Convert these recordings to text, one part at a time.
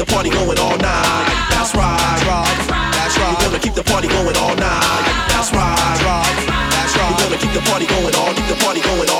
the party going all night. That's right. That's right. We're gonna keep the party going all night. That's right. That's right. We're gonna keep the party going all, keep the party going all.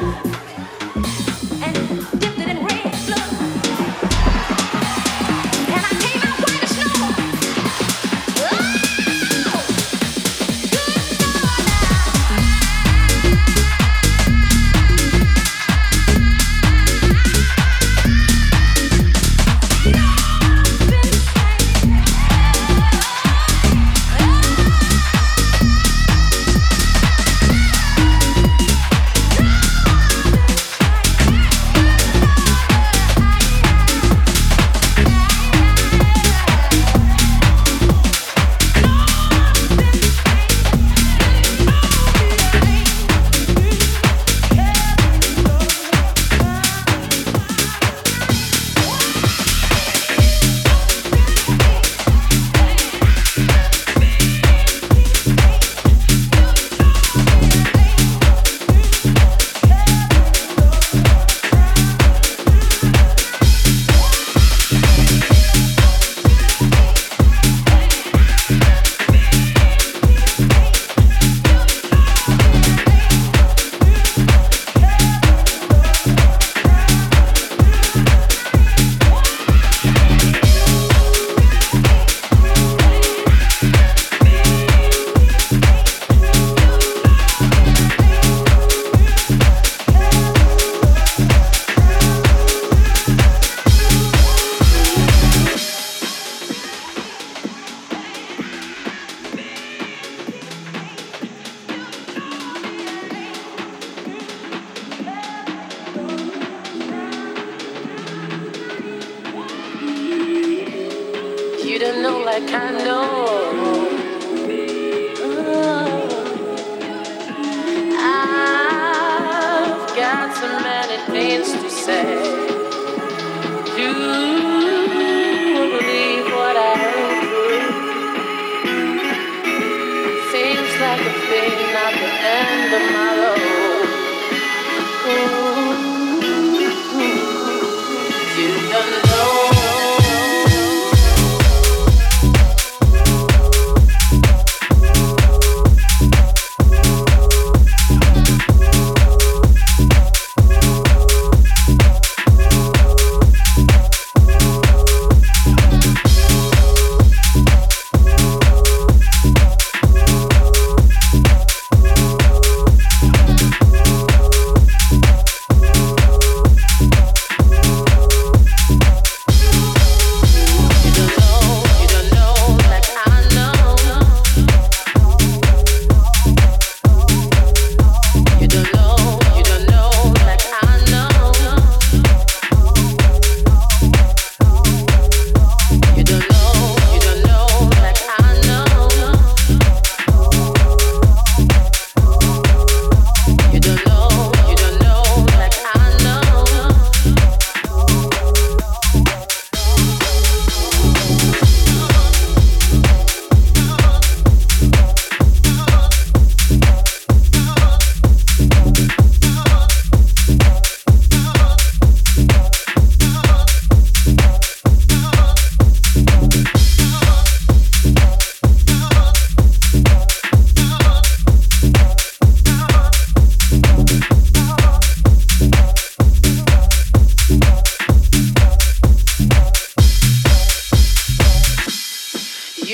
Yeah.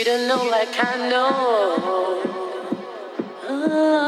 You don't know like I know. Oh.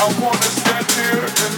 Shit.